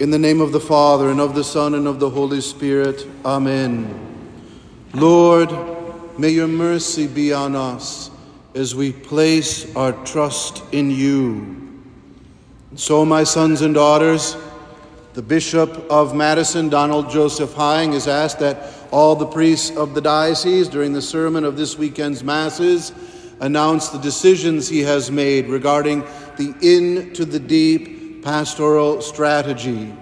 In the name of the Father, and of the Son, and of the Holy Spirit. Amen. Lord, may your mercy be on us as we place our trust in you. So, my sons and daughters, the Bishop of Madison, Donald Joseph Hying, has asked that all the priests of the diocese during the sermon of this weekend's Masses announce the decisions he has made regarding the In to the deep pastoral strategy,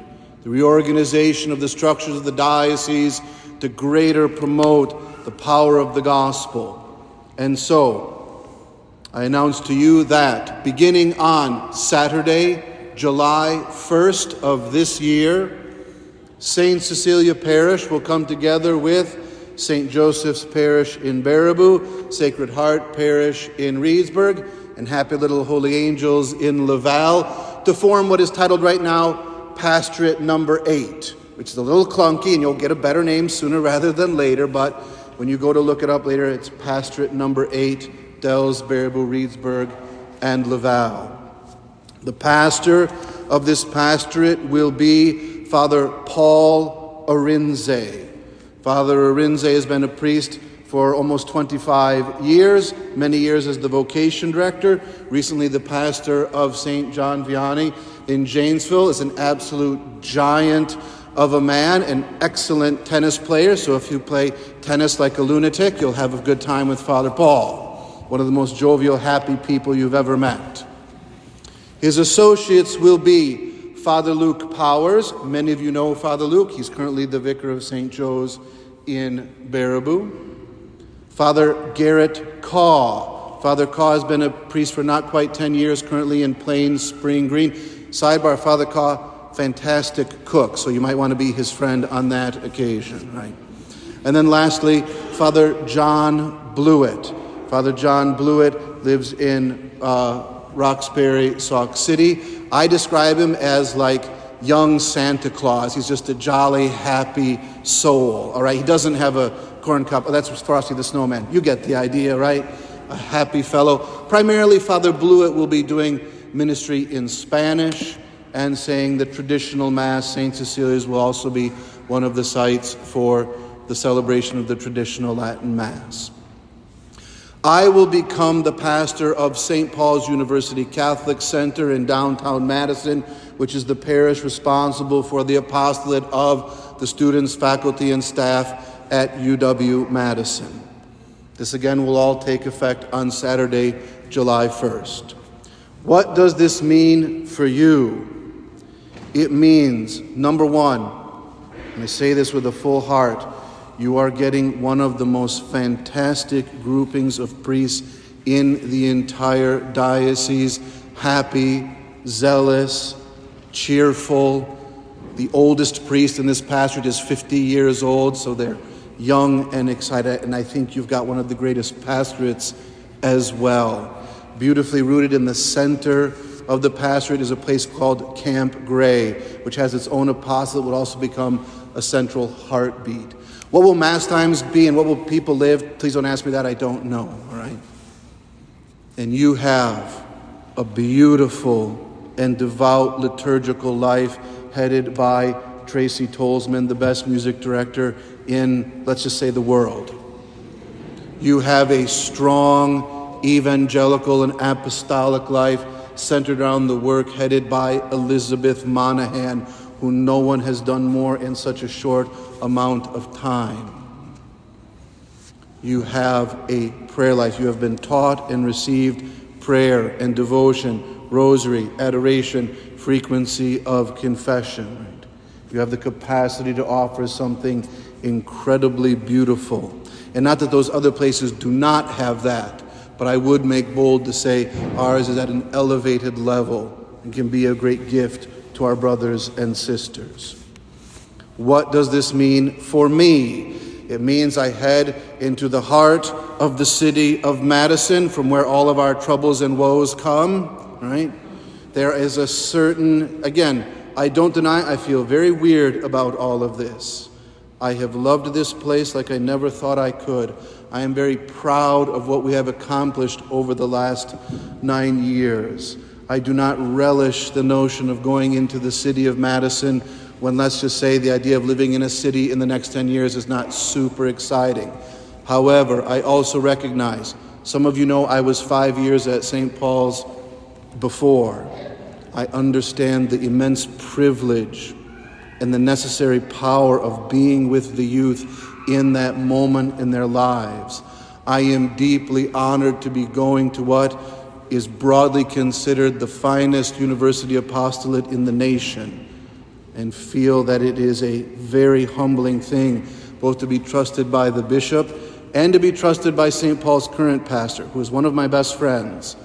the reorganization of the structures of the diocese to greater promote the power of the gospel. And so, I announce to you that beginning on Saturday, July 1st of this year, St. Cecilia Parish will come together with St. Joseph's Parish in Baraboo, Sacred Heart Parish in Reedsburg, and Happy Little Holy Angels in La Valle to form what is titled right now Pastorate Number 8, which is a little clunky and you'll get a better name sooner rather than later, but when you go to look it up later, it's Pastorate Number 8, Dells, Baraboo, Reedsburg, and La Valle. The pastor of this pastorate will be Father Paul Arinze. Father Arinze has been a priest for almost 25 years, many years as the vocation director, recently the pastor of St. John Vianney in Janesville, is an absolute giant of a man, an excellent tennis player. So if you play tennis like a lunatic, you'll have a good time with Father Paul, one of the most jovial, happy people you've ever met. His associates will be Father Luke Powers. Many of you know Father Luke. He's currently the vicar of St. Joe's in Baraboo. Father Garrett Caw. Father Caw has been a priest for not quite 10 years, currently in Plains Spring Green. Sidebar, Father Caw, fantastic cook, so you might want to be his friend on that occasion, right? And then lastly, Father John Blewett. Father John Blewett lives in uh, Roxbury, Sauk City. I describe him as like young Santa Claus. He's just a jolly, happy soul. All right, he doesn't have a corn cup. Oh, that's Frosty the Snowman. You get the idea, right? A happy fellow. Primarily, Father Blewett will be doing ministry in Spanish and saying the traditional Mass. St. Cecilia's will also be one of the sites for the celebration of the traditional Latin Mass. I will become the pastor of St. Paul's University Catholic Center in downtown Madison, which is the parish responsible for the apostolate of the students, faculty, and staff at UW Madison. This again will all take effect on Saturday, July 1st. What does this mean for you? It means, number one, and I say this with a full heart, you are getting one of the most fantastic groupings of priests in the entire diocese happy, zealous, cheerful. The oldest priest in this pastorate is 50 years old, so they're young and excited. And I think you've got one of the greatest pastorates as well. Beautifully rooted in the center of the pastorate is a place called Camp Gray, which has its own apostle, would also become a central heartbeat. What will Mass times be and what will people live? Please don't ask me that. I don't know, all right? And you have a beautiful and devout liturgical life headed by Tracy Tolsman, the best music director in, let's just say, the world. You have a strong evangelical and apostolic life centered around the work headed by Elizabeth Monahan, who no one has done more in such a short amount of time. You have a prayer life. You have been taught and received prayer and devotion, rosary, adoration, frequency of confession. You have the capacity to offer something incredibly beautiful. And not that those other places do not have that, but I would make bold to say ours is at an elevated level and can be a great gift to our brothers and sisters. What does this mean for me? It means I head into the heart of the city of Madison from where all of our troubles and woes come, right? There is a certain, again, I don't deny, I feel very weird about all of this. I have loved this place like I never thought I could. I am very proud of what we have accomplished over the last nine years. I do not relish the notion of going into the city of Madison when, let's just say, the idea of living in a city in the next 10 years is not super exciting. However, I also recognize some of you know I was five years at St. Paul's before. I understand the immense privilege and the necessary power of being with the youth in that moment in their lives. I am deeply honored to be going to what is broadly considered the finest university apostolate in the nation and feel that it is a very humbling thing both to be trusted by the bishop and to be trusted by St. Paul's current pastor, who is one of my best friends,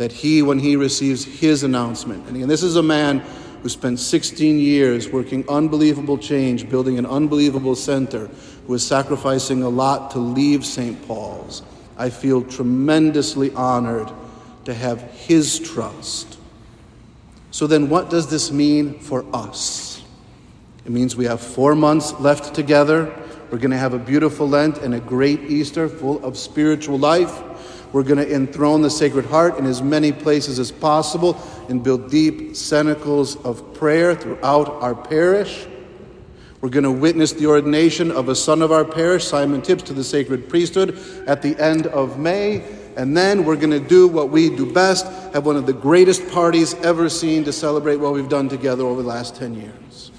that he, when he receives his announcement, and again, this is a man who spent 16 years working unbelievable change, building an unbelievable center, who is sacrificing a lot to leave St. Paul's. I feel tremendously honored to have his trust. So, then what does this mean for us? It means we have four months left together. We're going to have a beautiful Lent and a great Easter full of spiritual life. We're going to enthrone the Sacred Heart in as many places as possible and build deep cenacles of prayer throughout our parish. We're going to witness the ordination of a son of our parish, Simon Tips, to the sacred priesthood at the end of May. And then we're going to do what we do best have one of the greatest parties ever seen to celebrate what we've done together over the last 10 years.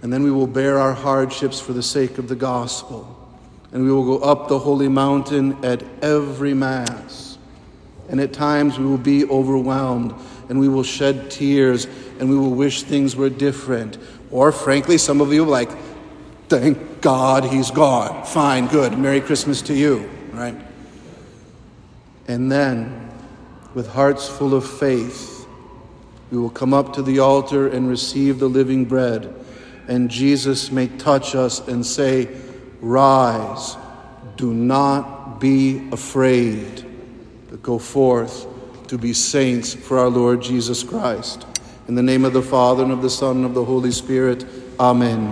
And then we will bear our hardships for the sake of the gospel. And we will go up the holy mountain at every Mass. And at times we will be overwhelmed and we will shed tears and we will wish things were different. Or, frankly, some of you like, thank God he's gone. Fine, good. Merry Christmas to you, right? And then, with hearts full of faith, we will come up to the altar and receive the living bread. And Jesus may touch us and say, Rise, do not be afraid, but go forth to be saints for our Lord Jesus Christ. In the name of the Father, and of the Son, and of the Holy Spirit, Amen.